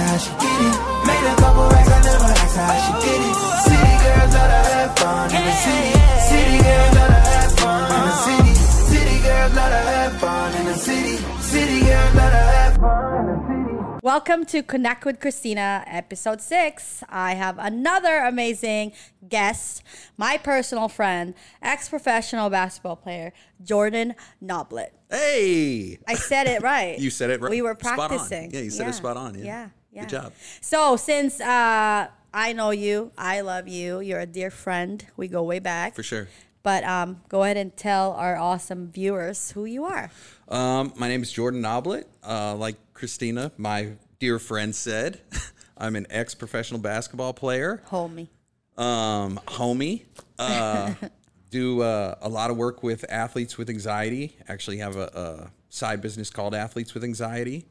her how she get it. Made a couple racks, I never asked how she get it. City girls love to have fun in the city. City girls love to have fun in the city. City girls love to have fun in the city. City girls love to have fun in the city. Welcome to Connect with Christina, episode six. I have another amazing guest, my personal friend, ex professional basketball player, Jordan Noblet. Hey, I said it right. You said it right- We were spot on. practicing. Yeah, you said it spot on, yeah. Yeah. Yeah. Good job. So, since uh, I know you, I love you, you're a dear friend, we go way back. for sure. But um, go ahead and tell our awesome viewers who you are. Um, my name is Jordan Noblet. Uh, like Christina, my dear friend said, I'm an ex-professional basketball player, Homie. um, homie. Uh, do uh, a lot of work with athletes with anxiety. Actually, have a, a side business called Athletes with Anxiety,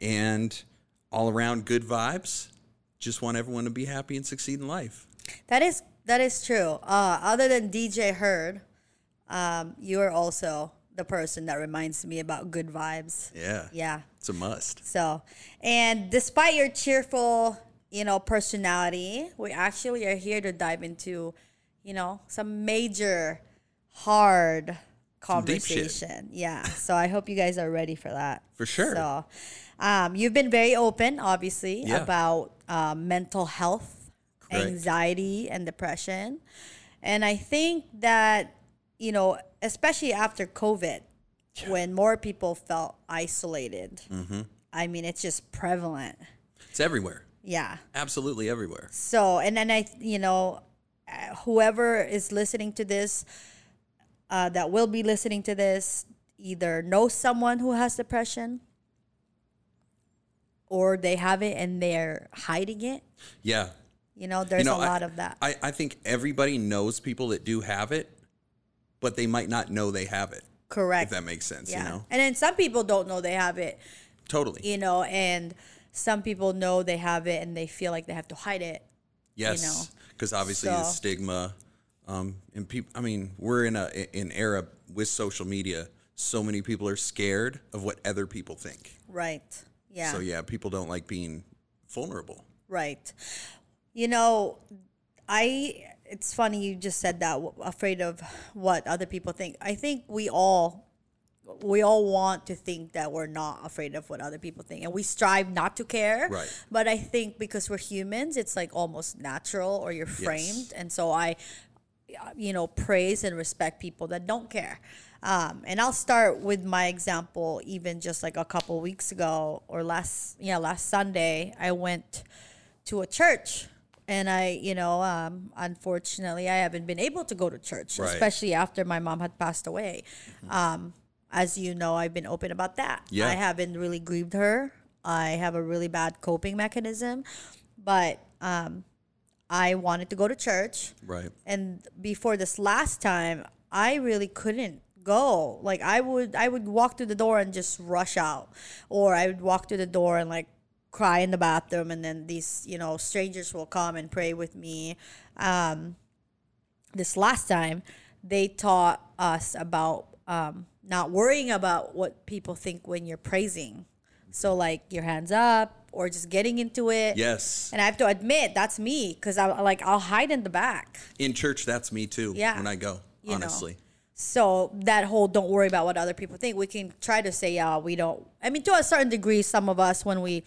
and all around good vibes. Just want everyone to be happy and succeed in life. That is that is true. Uh, other than DJ Heard, um, you are also the person that reminds me about good vibes. Yeah, Yeah. it's a must. So, and despite your cheerful, you know, personality, we actually are here to dive into, you know, some major, hard conversation. Yeah. So I hope you guys are ready for that. For sure. So, um, you've been very open, obviously, Yeah. about um, mental health, Correct. anxiety, and depression. And I think that, you know, especially after COVID, when more people felt isolated, Mm-hmm. I mean, it's just prevalent. It's everywhere. Yeah. Absolutely everywhere. So, and then I, you know, uh, whoever is listening to this, uh, that will be listening to this, either know someone who has depression or they have it and they're hiding it. Yeah. You know, there's you know, a lot I, of that. I, I think everybody knows people that do have it, but they might not know they have it. Correct. If that makes sense, yeah. you know? And then some people don't know they have it, Totally. you know, and some people know they have it and they feel like they have to hide it. yes. you know. Because obviously the stigma, um, and people, I mean, we're in a, an era with social media. So many people are scared of what other people think. Right. Yeah. So yeah, people don't like being vulnerable. Right. You know, I it's funny you just said that afraid of what other people think. I think we all we all want to think that we're not afraid of what other people think and we strive not to care. Right. But I think because we're humans, it's like almost natural or you're framed and so I you know, praise and respect people that don't care. Um, and I'll start with my example, even just like a couple weeks ago or last, yeah, last Sunday, I went to a church. And I, you know, um, unfortunately, I haven't been able to go to church, Right. especially after my mom had passed away. Um, as you know, I've been open about that. Yeah. I haven't really grieved her. I have a really bad coping mechanism, but um, I wanted to go to church Right. and before this last time i really couldn't go like i would i would walk through the door and just rush out or i would walk through the door and like cry in the bathroom and then these you know strangers will come and pray with me um this last time they taught us about um not worrying about what people think when you're praising so like your hands up or just getting into it Yes. and I have to admit that's me because I like I'll hide in the back. In church, that's me too. Yeah. When I go, You know. So that whole don't worry about what other people think. We can try to say yeah we don't. I mean to a certain degree, some of us when we,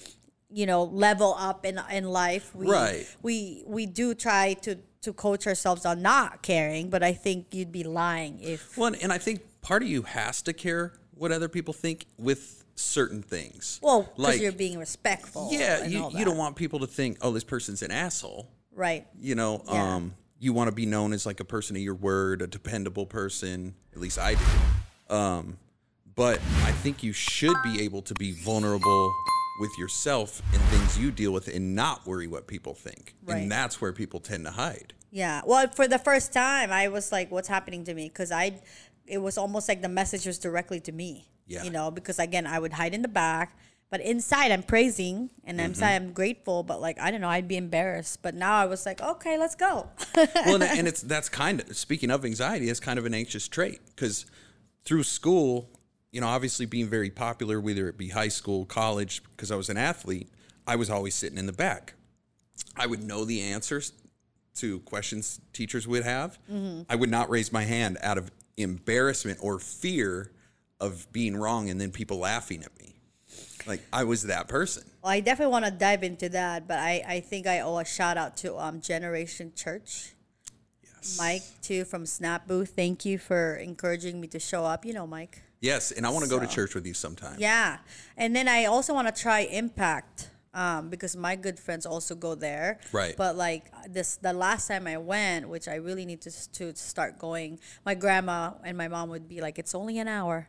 you know, level up in in life, we Right. we we do try to to coach ourselves on not caring. But I think you'd be lying if Well, and I think part of you has to care what other people think with certain things. well because like you're being respectful. yeah, you, you don't want people to think, oh, this person's an asshole. right. You know, Yeah. um, you want to be known as like a person of your word, a dependable person. At least I do. Um, but I think you should be able to be vulnerable with yourself and things you deal with and not worry what people think. Right. And that's where people tend to hide. Yeah. Well, for the first time, I was like, "What's happening to me?" Because I, it was almost like the message was directly to me. Yeah. You know, because again, I would hide in the back, but inside I'm praising and Mm-hmm. inside I'm grateful. But like, I don't know, I'd be embarrassed. But now I was like, okay, let's go. well, and, and it's that's kind of speaking of anxiety, it's kind of an anxious trait because through school, you know, obviously being very popular, whether it be high school, college, because I was an athlete, I was always sitting in the back. I would know the answers to questions teachers would have. I would not raise my hand out of embarrassment or fear of being wrong and then people laughing at me. Like I was that person. Well, I definitely want to dive into that, but I, I think I owe a shout out to um, Generation Church. Yes. Mike, too, from Snap Booth. Thank you for encouraging me to show up. You know, Mike. Yes, and I want to go to church with you sometime. Yeah. And then I also want to try Impact um, because my good friends also go there. Right. But like this, the last time I went, which I really need to, to start going, my grandma and my mom would be like, it's only an hour.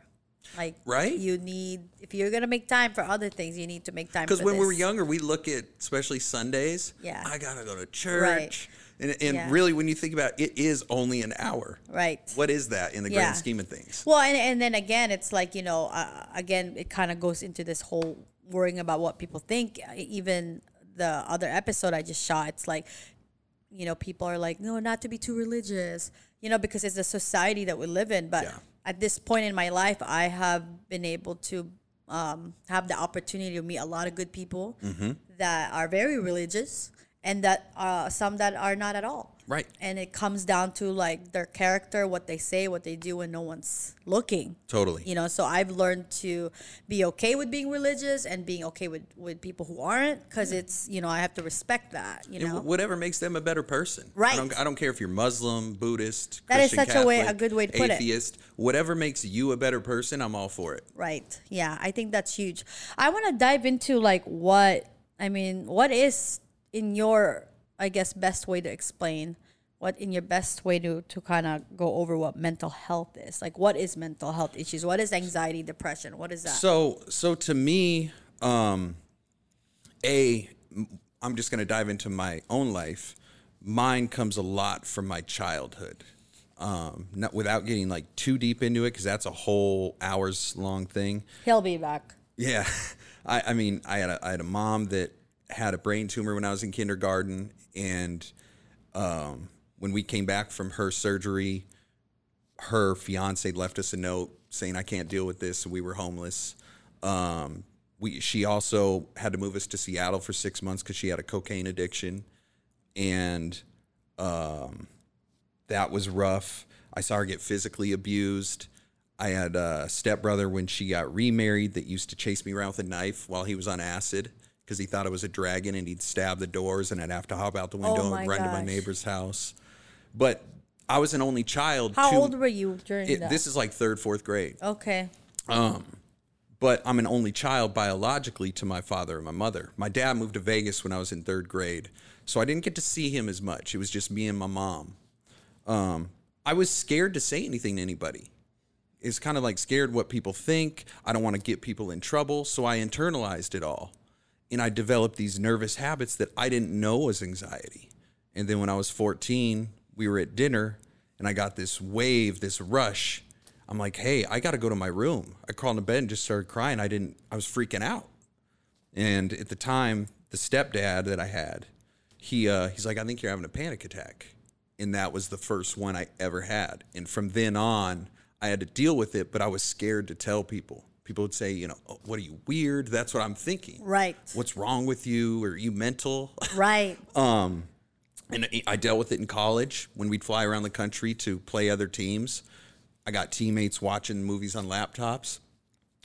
Like, Right? You need, if you're going to make time for other things, you need to make time Because when we were younger, we look at especially Sundays. Yeah. I gotta go to church. Right. And, and Yeah. really, when you think about it, it is only an hour. Right. What is that in the Yeah. grand scheme of things? Well, and, and then again, it's like, you know, uh, again, it kind of goes into this whole worrying about what people think. Even the other episode I just shot, it's like, you know, people are like, no, not to be too religious, you know, because it's a society that we live in. But Yeah. At this point in my life, I have been able to um, have the opportunity to meet a lot of good people Mm-hmm. that are very religious and that uh, some that are not at all Right. and it comes down to like their character what they say what they do when no one's looking Totally. you know so i've learned to be okay with being religious and being okay with with people who aren't because it's you know i have to respect that you know wh- whatever makes them a better person. I Right. don't, I don't care if you're Muslim, Buddhist, That is Christian, such a way- a good way to put it. atheist. Whatever makes you a better person, I'm all for it. right yeah i think that's huge i want to dive into like what i mean what is in your i guess best way to explain what in your best way to to kind of go over what mental health is like what is mental health issues what is anxiety depression what is that So, so to me, um, a, I'm just going to dive into my own life. Mine comes a lot from my childhood. Um, not without getting like too deep into it, because that's a whole hours long thing. he'll be back Yeah, I, I mean, I had a, I had a mom that had a brain tumor when I was in kindergarten, and um, when we came back from her surgery, her fiance left us a note saying, "I can't deal with this," we were homeless. Um, we she also had to move us to Seattle for six months because she had a cocaine addiction, and um, that was rough. I saw her get physically abused. I had a stepbrother when she got remarried that used to chase me around with a knife while he was on acid because he thought it was a dragon and he'd stab the doors and I'd have to hop out the window Oh and run to my neighbor's house. But I was an only child. how old were you during it, that This is like third, fourth grade. okay But I'm an only child biologically to my father and my mother. My dad moved to Vegas when I was in third grade, so I didn't get to see him as much. It was just me and my mom. Um, I was scared to say anything to anybody. It's kind of like scared what people think. I don't want to get people in trouble, so I internalized it all. And I developed these nervous habits that I didn't know was anxiety. And then when I was 14, we were at dinner and I got this wave, this rush. I'm like, hey, I got to go to my room. I crawled into bed and just started crying. I didn't, I was freaking out. And at the time, the stepdad that I had, he uh, he's like, I think you're having a panic attack. And that was the first one I ever had. And from then on, I had to deal with it, but I was scared to tell people. People would say, you know, oh, what are you weird? That's what I'm thinking. right What's wrong with you? Are you mental? right and I dealt with it in college when we'd fly around the country to play other teams. I got teammates watching movies on laptops.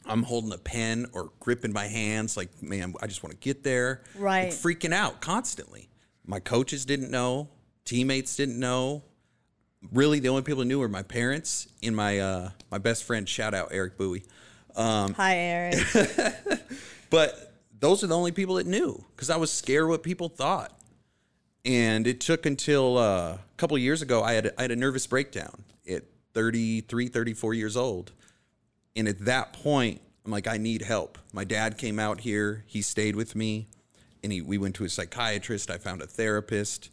I'm holding a pen or gripping my hands, like, man, I just want to get there. Right. Like, freaking out constantly. My coaches didn't know, teammates didn't know. Really, the only people who knew were my parents and my uh, my best friend. Shout out Eric Bowie. Hi eric But those are the only people that knew because I was scared what people thought. And it took until uh, a couple of years ago, I had, a, I had a nervous breakdown at 33, 34 years old. And at that point, I'm like, I need help. My dad came out here, he stayed with me, and he, we went to a psychiatrist. I found a therapist.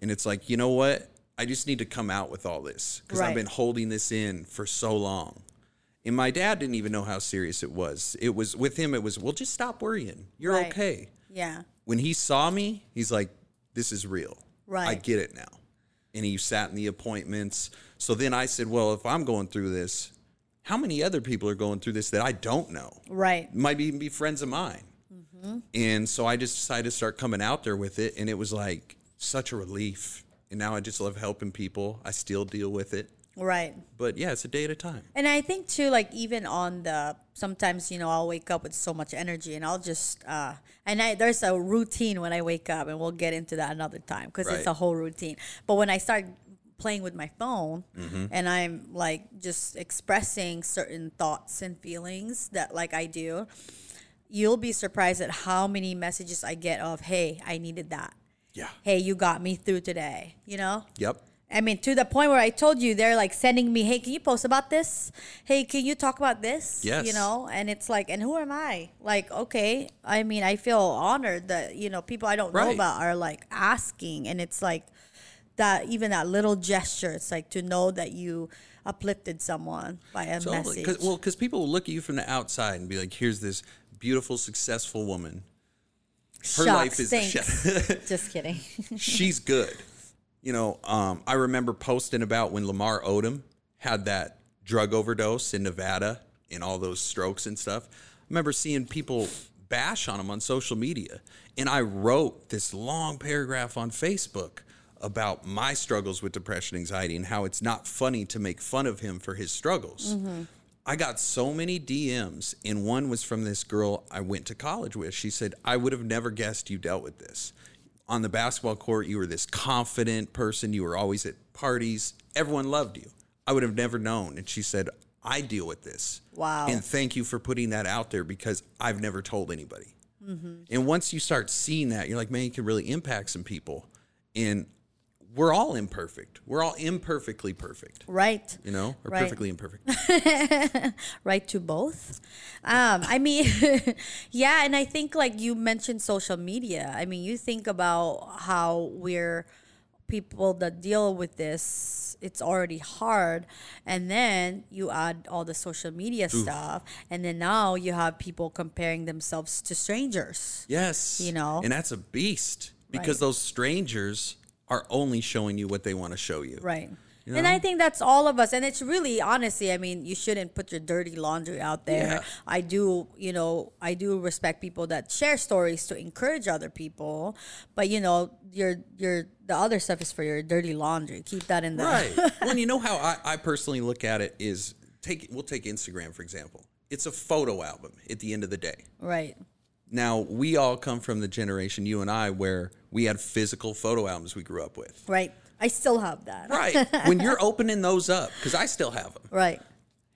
And it's like, you know what? I just need to come out with all this because I've been holding this in for so long. And my dad didn't even know how serious it was. It was with him, it was, well, just stop worrying. You're Right. okay. yeah When he saw me, he's like, this is real. Right. I get it now. And he sat in the appointments. So then I said, well, if I'm going through this, how many other people are going through this that I don't know? right Might even be friends of mine. Mm-hmm. And so I just decided to start coming out there with it, and it was like such a relief. And now I just love helping people. I still deal with it, Right. but yeah, it's a day at a time. And I think too, like even on the sometimes you know I'll wake up with so much energy, and I'll just uh, and I there's a routine when I wake up, and we'll get into that another time because it's a whole routine. But when I start playing with my phone Mm-hmm. and I'm like just expressing certain thoughts and feelings that like I do, you'll be surprised at how many messages I get of "Hey, I needed that." Yeah. Hey, you got me through today. You know. Yep. I mean, to the point where I told you they're like sending me, "Hey, can you post about this? Hey, can you talk about this?" Yes. You know, and it's like, and who am I? Like, okay, I mean, I feel honored that you know people I don't know about are like asking, and it's like that even that little gesture. It's like to know that you uplifted someone by a Totally. message. Cause, well, because people will look at you from the outside and be like, "Here's this beautiful, successful woman. Her Shucks, life is thanks. Just kidding. she's good." You know, um, I remember posting about when Lamar Odom had that drug overdose in Nevada and all those strokes and stuff. I remember seeing people bash on him on social media, and I wrote this long paragraph on Facebook about my struggles with depression, anxiety, and how it's not funny to make fun of him for his struggles. I got so many DMs, and one was from this girl I went to college with. She said, I would have never guessed you dealt with this. On the basketball court, you were this confident person. You were always at parties. Everyone loved you. I would have never known. And she said, I deal with this. Wow. And thank you for putting that out there because I've never told anybody. Mm-hmm. And once you start seeing that, you're like, man, you can really impact some people. And we're all imperfect. We're all imperfectly perfect, right. you know, or Right. perfectly imperfect. right to both um i mean yeah and i think like you mentioned social media i mean you think about how we're people that deal with this it's already hard and then you add all the social media stuff and then now you have people comparing themselves to strangers Yes. You know? And that's a beast because Right. those strangers are only showing you what they want to show you. Right. You And? I think that's all of us. And it's really, honestly, I mean, you shouldn't put your dirty laundry out there. Yeah. I do, you know, I do respect people that share stories to encourage other people. But, you know, your, your, the other stuff is for your dirty laundry. Keep that in the. Right. well, and you know how I, I personally look at it is take we'll take Instagram for example. It's a photo album at the end of the day. right. Now we all come from the generation you and I where we had physical photo albums we grew up with. Right. I still have that. Right. when you're opening those up, because I still have them. Right.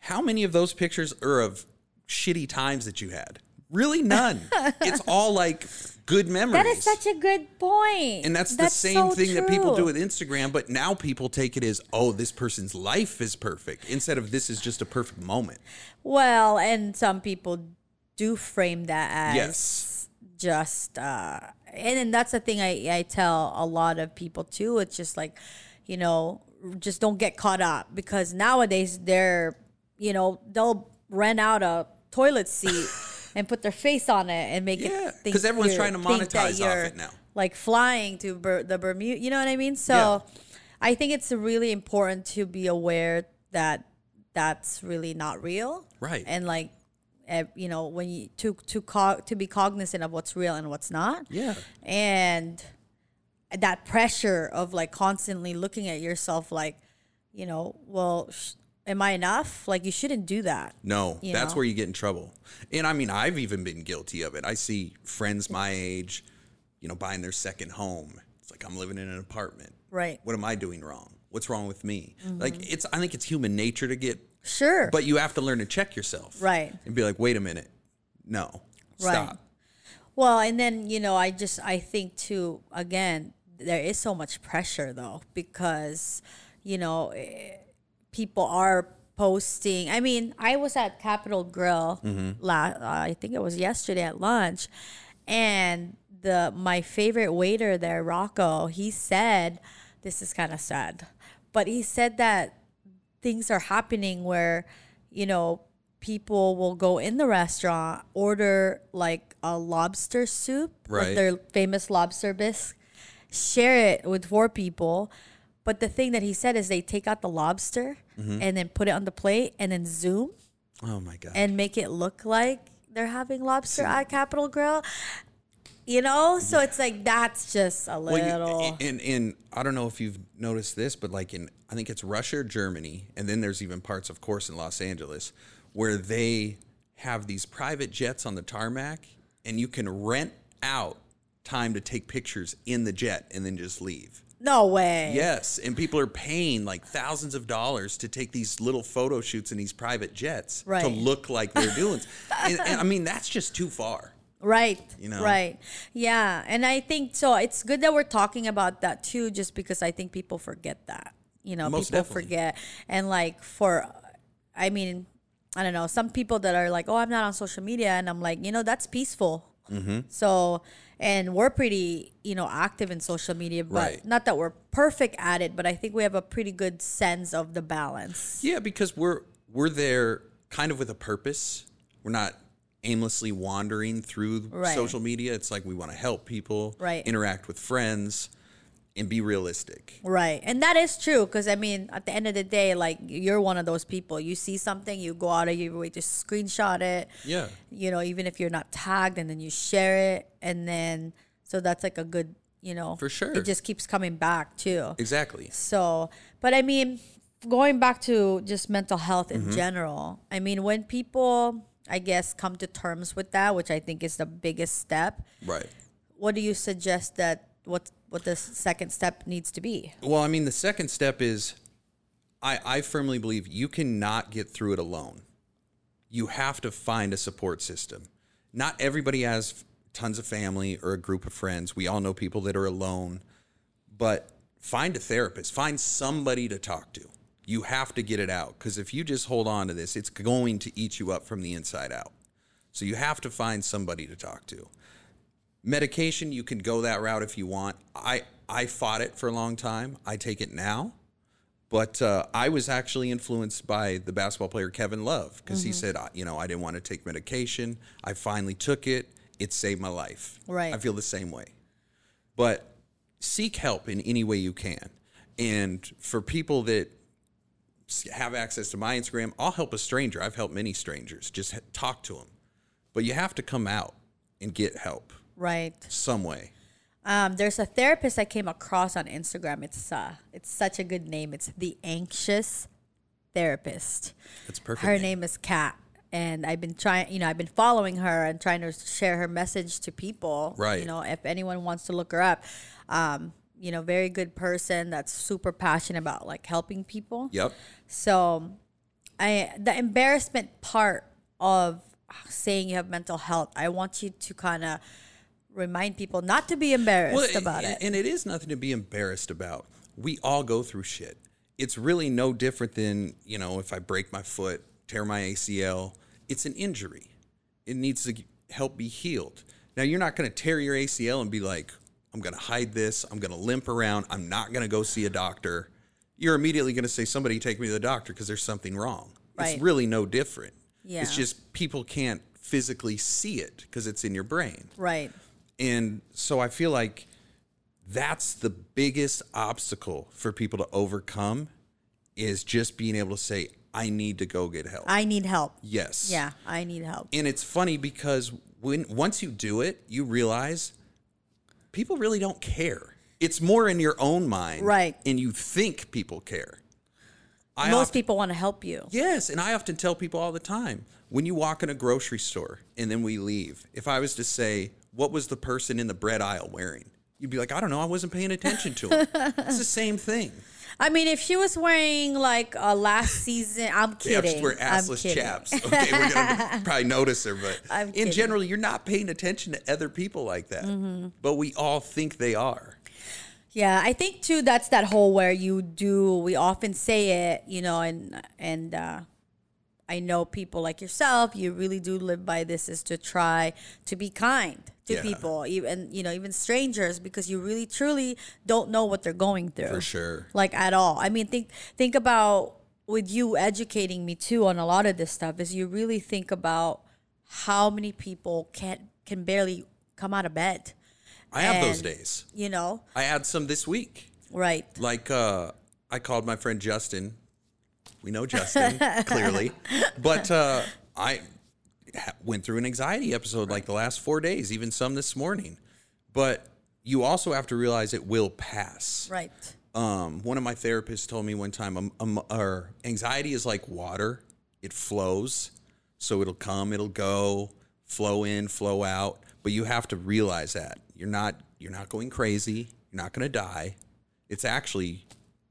How many of those pictures are of shitty times that you had? Really, none. it's all like good memories. That is such a good point. And that's, the same so thing that people do with Instagram, but now people take it as, oh, this person's life is perfect, instead of this is just a perfect moment. Well, and some people do frame that as Yes. just uh and then that's the thing I, I tell a lot of people too. It's just like, you know, just don't get caught up because nowadays they're you know, they'll rent out a toilet seat and put their face on it and make Yeah, it think 'cause everyone's trying to monetize off it now. Like flying to Ber- the Bermuda, you know what I mean? So I think it's really important to be aware that that's really not real. Right. And like you know, when you to to co- to be cognizant of what's real and what's not. Yeah. And that pressure of like constantly looking at yourself like, you know, well, sh- am I enough? Like you shouldn't do that. No, that's know? where you get in trouble. And I mean, I've even been guilty of it. I see friends my age, you know, buying their second home. It's like I'm living in an apartment. Right. What am I doing wrong? What's wrong with me? Mm-hmm. Like it's I think it's human nature to get Sure. but you have to learn to check yourself. Right. And be like, "Wait a minute. No. Right. Stop." Well, and then you know, I just I think too. Again, there is so much pressure though because you know eh, people are posting. I mean, I was at Capital Grille. La- uh, I think it was yesterday at lunch, and the my favorite waiter there, Rocco. He said, "This is kind of sad," but he said that things are happening where you know people will go in the restaurant order like a lobster soup Right. their famous lobster bisque share it with four people but the thing that he said is they take out the lobster Mm-hmm. and then put it on the plate and then zoom Oh my god. and make it look like they're having lobster at Capital Grille. You know, so it's like that's just a Well, you- little. in in I don't know if you've noticed this, but like in I think it's Russia, or Germany, and then there's even parts, of course, in Los Angeles, where they have these private jets on the tarmac, and you can rent out time to take pictures in the jet and then just leave. no way. Yes, and people are paying like thousands of dollars to take these little photo shoots in these private jets to look like they're doing. and, and I mean, that's just too far. Right. You know? Right. Yeah. And I think so it's good that we're talking about that too, just because I think people forget that. You know, Most people definitely. forget. And like for I mean, I don't know, some people that are like, Oh, I'm not on social media and I'm like, you know, that's peaceful. Mm-hmm. So and we're pretty, you know, active in social media, but Right. not that we're perfect at it, but I think we have a pretty good sense of the balance. Yeah, because we're we're there kind of with a purpose. We're not aimlessly wandering through Right. social media. It's like we want to help people, Right. interact with friends, and be realistic. Right. And that is true because I mean, at the end of the day, like you're one of those people. You see something, you go out of your way to screenshot it. Yeah. You know, even if you're not tagged and then you share it. And then, so that's like a good, you know, For sure. It just keeps coming back too. Exactly. So, but I mean, going back to just mental health Mm-hmm. in general, I mean, when people, I guess, come to terms with that, which I think is the biggest step, Right. what do you suggest that what what the second step needs to be? Well, I mean, the second step is I, I firmly believe you cannot get through it alone. You have to find a support system. Not everybody has tons of family or a group of friends. We all know people that are alone, but find a therapist, find somebody to talk to. You have to get it out because if you just hold on to this, it's going to eat you up from the inside out. So you have to find somebody to talk to. Medication you can go that route if you want. I i fought it for a long time. I take it now. But uh, i was actually influenced by the basketball player kevin love because he said "I- you know i didn't want to take medication. I finally took it. It saved my life. Right. i feel the same way. But seek help in any way you can. And for people that have access to my instagram i'll help a stranger i've helped many strangers just talk to them but you have to come out and get help Right. some way. Um, there's a therapist I came across on Instagram. It's uh, it's such a good name. It's the anxious therapist. It's perfect. Her name is Kat, and I've been trying. You know, I've been following her and trying to share her message to people. Right. You know, if anyone wants to look her up, um, you know, very good person that's super passionate about like helping people. Yep. So, I the embarrassment part of saying you have mental health, I want you to kind of remind people not to be embarrassed about and, it. and it is nothing to be embarrassed about. We all go through shit. It's really no different than, you know, if I break my foot, tear my ACL, it's an injury. It needs to help be healed. Now, you're not going to tear your ACL and be like, I'm going to hide this. I'm going to limp around. I'm not going to go see a doctor. You're immediately going to say, somebody take me to the doctor because there's something wrong. Right. It's really no different. Yeah. It's just people can't physically see it because it's in your brain. right. And so I feel like that's the biggest obstacle for people to overcome is just being able to say, I need to go get help. I need help. yes. Yeah, I need help. And it's funny because when once you do it, you realize people really don't care. It's more in your own mind. Right. And you think people care. I Most oft- people want to help you. Yes, and I often tell people all the time when you walk in a grocery store and then we leave, if I was to say, What was the person in the bread aisle wearing? You'd be like, I don't know, I wasn't paying attention to him. it's the same thing. I mean, if she was wearing like a last season, I'm Yeah, kidding. just wear assless chaps. Okay, we're gonna probably notice her, but I'm in kidding. general, you're not paying attention to other people like that. Mm-hmm. But we all think they are. Yeah, I think too that's that whole where you do we often say it, you know, and and uh I know people like yourself, you really do live by this is to try to be kind to Yeah. people, even you know, even strangers because you really truly don't know what they're going through. For sure. Like at all. I mean, think think about with you educating me too on a lot of this stuff is you really think about how many people can can barely come out of bed. I have those days. You know? I had some this week. Right. Like uh, I called my friend Justin. We know Justin clearly, but uh, I ha- went through an anxiety episode like the last four days, even some this morning. But you also have to realize it will pass. Right. Um, one of my therapists told me one time, um, um, or anxiety is like water; it flows, so it'll come, it'll go, flow in, flow out. But you have to realize that you're not you're not going crazy. You're not going to die. It's actually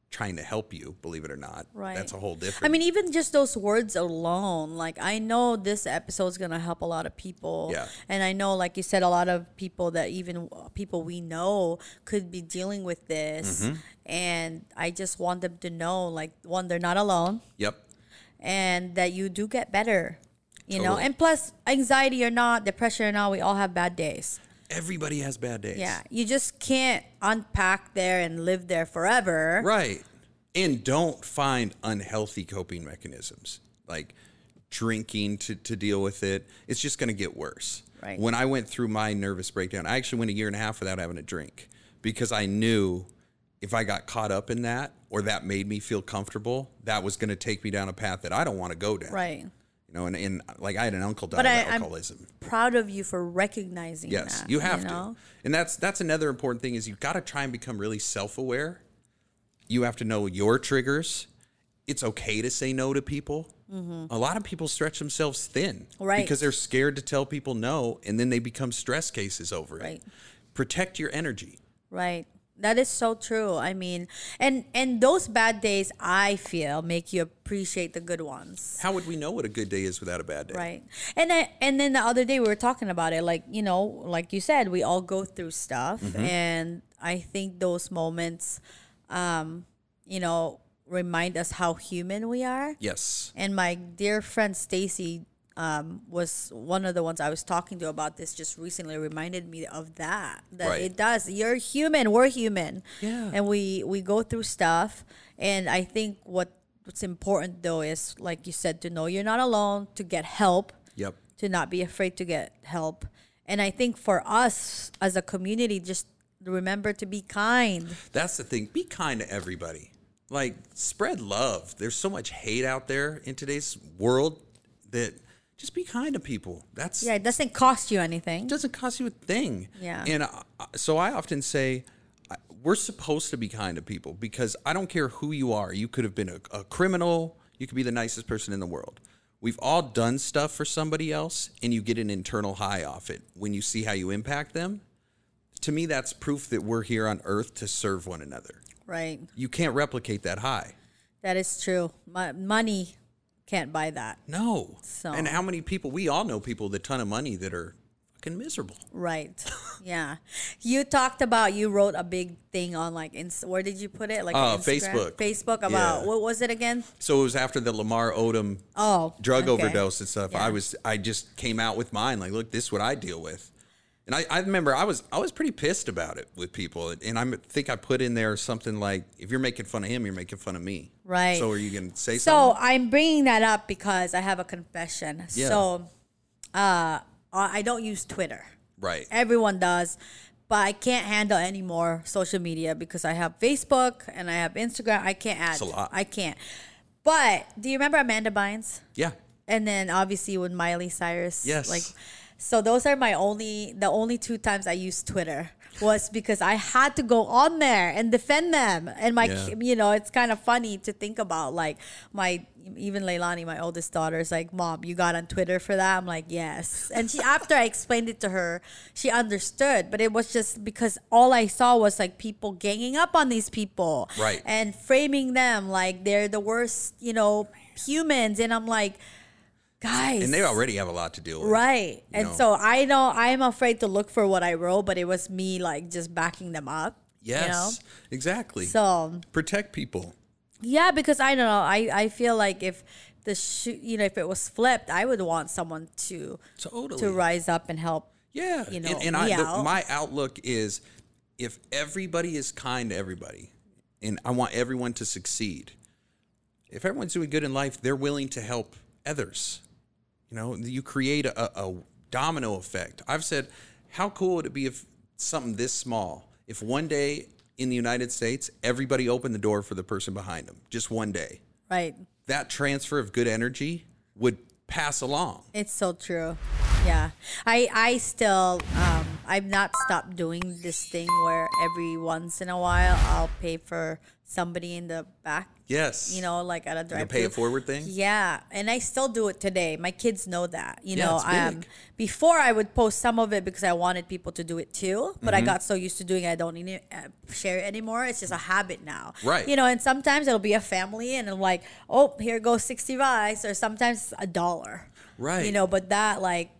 trying to help you, believe it or not. Right. That's a whole different. I mean, even just those words alone, like I know this episode is gonna help a lot of people. Yeah. And I know, like you said, a lot of people that even people we know could be dealing with this. Mm-hmm. And I just want them to know, like, one, they're not alone, yep. and that you do get better. You know, and plus, anxiety or not, depression or not, we all have bad days. Everybody has bad days. Yeah, you just can't unpack there and live there forever. Right. And don't find unhealthy coping mechanisms like drinking to, to deal with it. It's just going to get worse. Right. When I went through my nervous breakdown, I actually went a year and a half without having a drink because I knew if I got caught up in that or that made me feel comfortable, that was going to take me down a path that I don't want to go down. Right. You know, and, and like I had an uncle die But of I- I'm- alcoholism. Proud of you for recognizing Yes, that. you have know? to. And that's that's another important thing is you've got to try and become really self-aware. You have to know your triggers. It's okay to say no to people. A lot of people stretch themselves thin Mm-hmm. Right. because they're scared to tell people no and then they become stress cases over it. Right. Protect your energy. Right. That is so true. I mean, and and those bad days I feel make you appreciate the good ones. How would we know what a good day is without a bad day? Right. And I, and then the other day we were talking about it like, you know, like you said, we all go through stuff Mm-hmm. and I think those moments um, you know, remind us how human we are. Yes. And my dear friend Stacy um, was one of the ones I was talking to about this just recently reminded me of that. That Right. it does. You're human. We're human. Yeah. And we we go through stuff. And I think what what's important though is like you said to know you're not alone. To get help. Yep. To not be afraid to get help. And I think for us as a community, just remember to be kind. That's the thing. Be kind to everybody. Like spread love. There's so much hate out there in today's world that just be kind to people. That's Yeah, it doesn't cost you anything. It doesn't cost you a thing. Yeah. And uh, so I often say, we're supposed to be kind to people because I don't care who you are. You could have been a, a criminal. You could be the nicest person in the world. We've all done stuff for somebody else, and you get an internal high off it when you see how you impact them. To me, that's proof that we're here on earth to serve one another. Right. You can't replicate that high. That is true. Mo- money can't buy that. No. So- And how many people, we all know people with a ton of money that are fucking miserable. Right. yeah. You talked about you wrote a big thing on like Inst- where did you put it? Like Uh, Facebook. Facebook about Yeah. what was it again? So it was after the Lamar Odom Oh, drug okay. overdose and stuff. Yeah. I was I just came out with mine like, look, this is what I deal with. And I, I remember I was I was pretty pissed about it with people, and I think I put in there something like, "If you're making fun of him, you're making fun of me." Right. So are you gonna say So something? So I'm bringing that up because I have a confession. Yeah. So, uh, I don't use Twitter. Right. Everyone does, but I can't handle any more social media because I have Facebook and I have Instagram. I can't add. It's a lot. I can't. But do you remember Amanda Bynes? Yeah. and then obviously with Miley Cyrus. Yes. Like, so those are my only the only two times I used Twitter was because I had to go on there and defend them. And my, Yeah. you know, it's kind of funny to think about. Like my even Leilani, my oldest daughter, is like, "Mom, you got on Twitter for that?" I'm like, "Yes." And she after I explained it to her, she understood. But it was just because all I saw was like people ganging up on these people, Right. and framing them like they're the worst, you know, humans. And I'm like, guys, And they already have a lot to deal with. Right. And know. so I know I'm afraid to look for what I wrote, but it was me like just backing them up. Yes. You know? Exactly. So Protect people. yeah, because I don't know. I, I feel like if the you know, if it was flipped, I would want someone to Totally. to rise up and help. Yeah, you know, and, and I, me the- my outlook is if everybody is kind to everybody, and I want everyone to succeed. If everyone's doing good in life, they're willing to help others. You know, you create a, a domino effect. I've said, how cool would it be if something this small, if one day in the United States, everybody opened the door for the person behind them, just one day Right. that transfer of good energy would pass along. It's so true. Yeah. I I still um I've not stopped doing this thing where every once in a while I'll pay for somebody in the back. Yes. You know, like at a drive pay it forward thing? Yeah. And I still do it today. My kids know that. You Yeah, know, it's um before I would post some of it because I wanted people to do it too, but Mm-hmm. I got so used to doing it I don't need to uh, share it anymore. It's just a habit now. Right. You know, and sometimes it'll be a family and I'm like, "Oh, here goes 60 bucks," or sometimes a dollar. Right. You know, but that like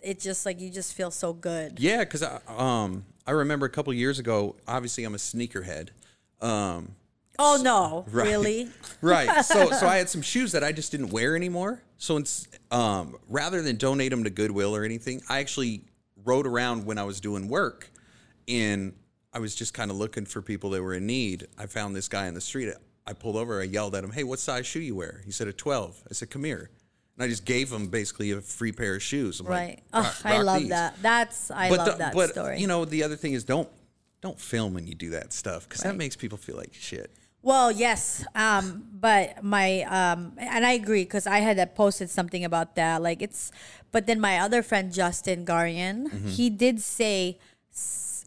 it just like you just feel so good. Yeah, because I, um, I remember a couple years ago. Obviously, I'm a sneakerhead. Um, Oh no, Right. really? right. So, so I had some shoes that I just didn't wear anymore. So, it's, um, rather than donate them to Goodwill or anything, I actually rode around when I was doing work, and I was just kind of looking for people that were in need. I found this guy in the street. I pulled over. I yelled at him, "Hey, what size shoe you wear?" He said a 12. I said, "Come here." And I just gave him basically a free pair of shoes. I'm like, Right. Oh, "Rock- I love these." that. That's I but love the- that but, story. You know, the other thing is don't don't film when you do that stuff because that makes people feel like shit. Well, yes, um, but my um, and I agree because I had uh, posted something about that. Like it's, but then my other friend Justin Garian, Mm-hmm. he did say,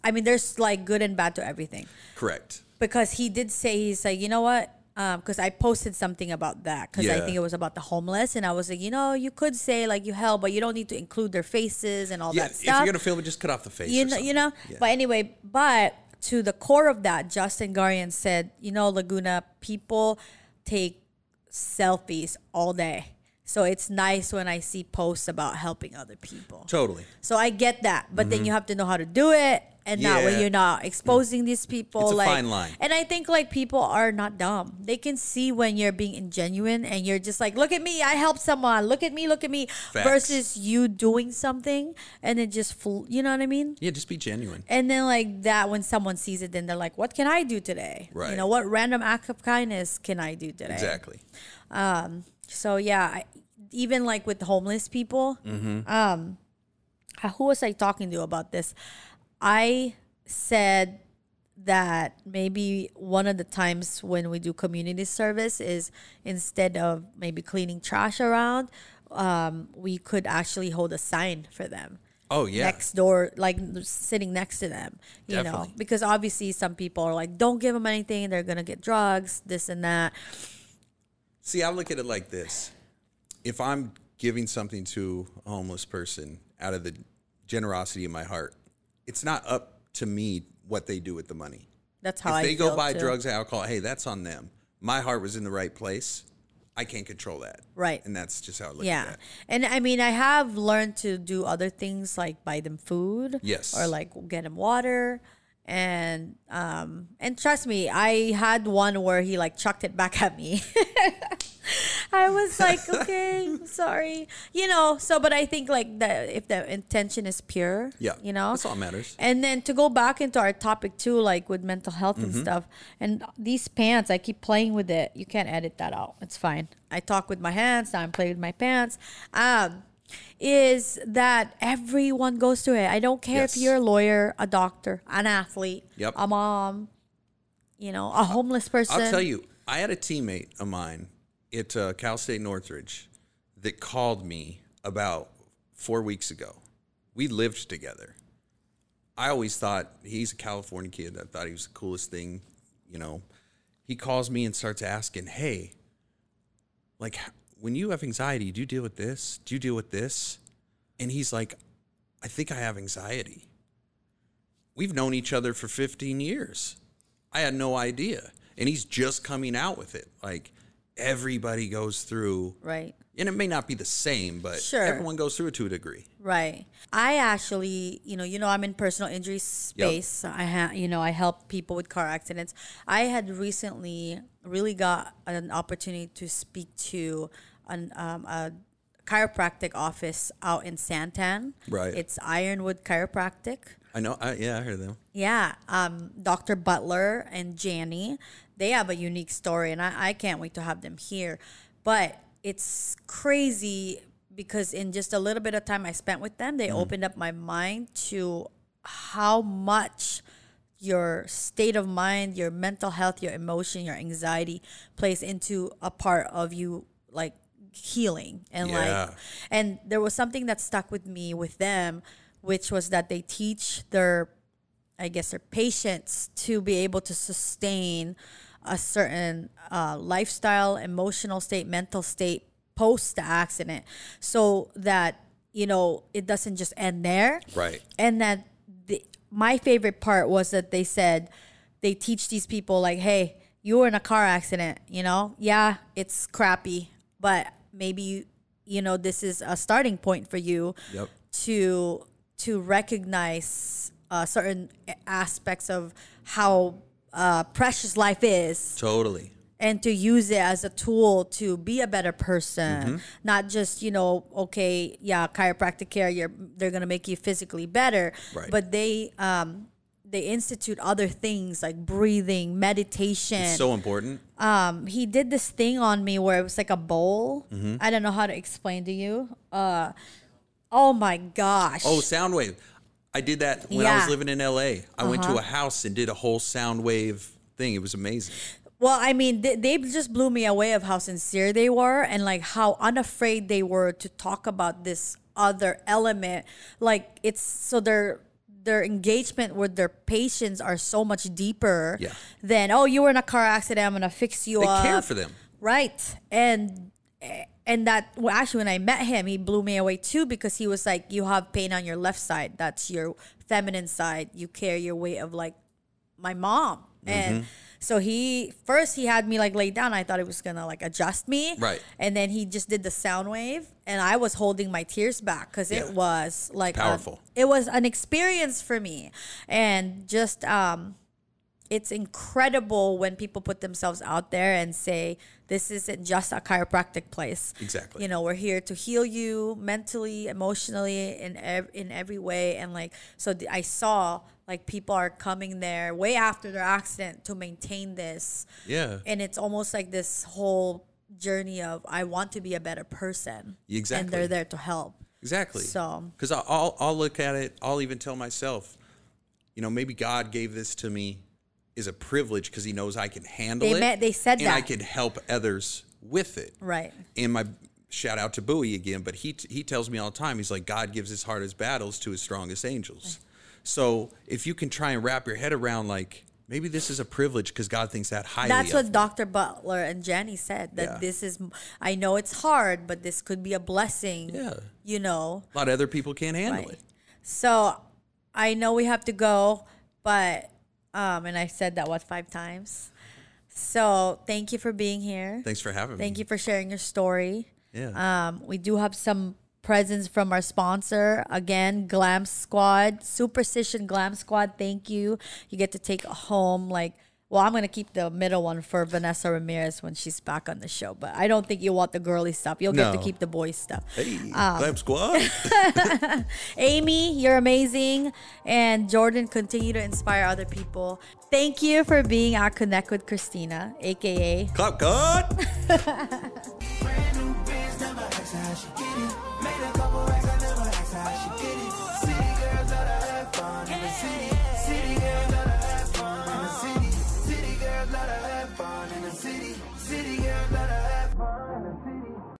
I mean, there's like good and bad to everything Correct. because he did say he's like, you know what? Because I posted something about that because I think it was about the homeless, and I was like, you know, you could say like you help, but you don't need to include their faces and all Yeah, that if stuff. you're gonna film it, just cut off the face. you know, you know. Yeah. But anyway, but to the core of that, Justin Garian said, you know, Laguna people take selfies all day, so it's nice when I see posts about helping other people. totally. So I get that, but then mm-hmm. you have to know how to do it, and not when. You're not exposing these people. It's a like, fine line. And I think like people are not dumb; they can see when you're being ingenuine, and you're just like, "Look at me, I helped someone. Look at me, look at me." Facts. Versus you doing something and it just, fl- you know what I mean? Yeah, just be genuine. And then like that, when someone sees it, then they're like, "What can I do today? Right. You know, what random act of kindness can I do today?" Exactly. So yeah, I, even like with homeless people, Mm-hmm. um, who was I talking to about this? I said that maybe one of the times when we do community service is instead of maybe cleaning trash around, um, we could actually hold a sign for them Oh yeah. next door, like sitting next to them, you know, Definitely. because obviously some people are like, don't give them anything, they're gonna get drugs, this and that. See, I look at it like this: if I'm giving something to a homeless person out of the generosity of my heart, it's not up to me what they do with the money. That's how if I they go buy too. drugs and alcohol, hey, that's on them. My heart was in the right place. I can't control that. Right. And that's just how I look Yeah. at that. And I mean, I have learned to do other things like buy them food. Yes. Or like get them water. And um and trust me, I had one where he like chucked it back at me. I was like, okay, sorry. You know, so but I think like that if the intention is pure, Yeah. you know. That's all matters. And then to go back into our topic too, like with mental health and Mm-hmm. stuff, and these pants, I keep playing with it. You can't edit that out. It's fine. I talk with my hands. Now I'm playing with my pants. Um, is that everyone goes through it? I don't care if you're a lawyer, a doctor, an athlete, Yep. a mom, you know, a homeless person. I'll tell you, I had a teammate of mine at uh, Cal State Northridge that called me about four weeks ago. We lived together. I always thought he's a California kid. I thought he was the coolest thing, you know. He calls me and starts asking, "Hey, like when you have anxiety, do you deal with this? Do you deal with this?" And he's like, "I think I have anxiety." We've known each other for 15 years. I had no idea. And he's just coming out with it. Like everybody goes through, right. and it may not be the same, but Sure. everyone goes through it to a degree. Right. I actually, you know, you know, I'm in personal injury space. I ha- you know, I help people with car accidents. I had recently really got an opportunity to speak to an um, a chiropractic office out in Santan. Right. It's Ironwood Chiropractic. I know. I, yeah, I heard them. Yeah, um, Dr. Butler and Janie, they have a unique story, and I, I can't wait to have them here. But it's crazy because in just a little bit of time I spent with them, they opened up my mind to how much your state of mind, your mental health, your emotion, your anxiety plays into a part of you like healing and Yeah. like and there was something that stuck with me with them which was that they teach their i guess their patients to be able to sustain a certain uh, lifestyle emotional state mental state post the accident so that you know it doesn't just end there Right. and that the, my favorite part was that they said they teach these people like hey you were in a car accident you know yeah it's crappy but maybe you, you know this is a starting point for you Yep. to to recognize uh, certain aspects of how uh, precious life is Totally. and to use it as a tool to be a better person Mm-hmm. not just you know okay yeah chiropractic care you're they're gonna make you physically better Right. but they um they institute other things like breathing meditation So important. um he did this thing on me where it was like a bowl Mm-hmm. i don't know how to explain to you uh oh my gosh Oh, Soundwave. I did that when I Yeah. Uh-huh. was living in LA. I went to a house and did a whole Soundwave thing. It was amazing. Well, I mean, they, they just blew me away of how sincere they were and like how unafraid they were to talk about this other element. Like it's so their their engagement with their patients are so much deeper Yeah. than oh you were in a car accident I'm gonna fix you They up. care for them. Right. And and that well, actually when I met him, he blew me away too because he was like, You have pain on your left side. That's your feminine side. You carry your weight of like my mom. Mm-hmm. And so he first he had me like lay down. I thought it was gonna like adjust me. Right. And then he just did the sound wave and I was holding my tears back because Yeah. it was like a- Powerful. it was an experience for me. And just um it's incredible when people put themselves out there and say this isn't just a chiropractic place Exactly. you know we're here to heal you mentally emotionally in ev- in every way and like so th- i saw like people are coming there way after their accident to maintain this Yeah. and it's almost like this whole journey of i want to be a better person Exactly. and they're there to help Exactly. So- because I'll I'll look at it. I'll even tell myself, you know, maybe God gave this to me is a privilege because He knows I can handle They it. meant- they said and I could help others with it. right And my shout out to Bowie again, but he he tells me all the time. He's like, God gives his hardest battles to his strongest angels. So if you can try and wrap your head around like maybe this is a privilege because God thinks that highly. That's what. Dr. Butler and Jenny said that Yeah. this is I know it's hard, but this could be a blessing. Yeah. You know. a lot of other people can't handle Right. it. So I know we have to go, but um and I said that what five times. So thank you for being here. Thanks for having me. Thank you for sharing your story. Yeah. Um, we do have some presents from our sponsor again, Glam Squad, Superstition Glam Squad. Thank you. You get to take home like. Well, I'm gonna keep the middle one for Vanessa Ramirez when she's back on the show, but I don't think you want the girly stuff. You'll get to keep the boy stuff. hey, um, Glam Squad. Amy, you're amazing. And Jordan, continue to inspire other people. Thank you for being our Connect with Christina, aka Clap God.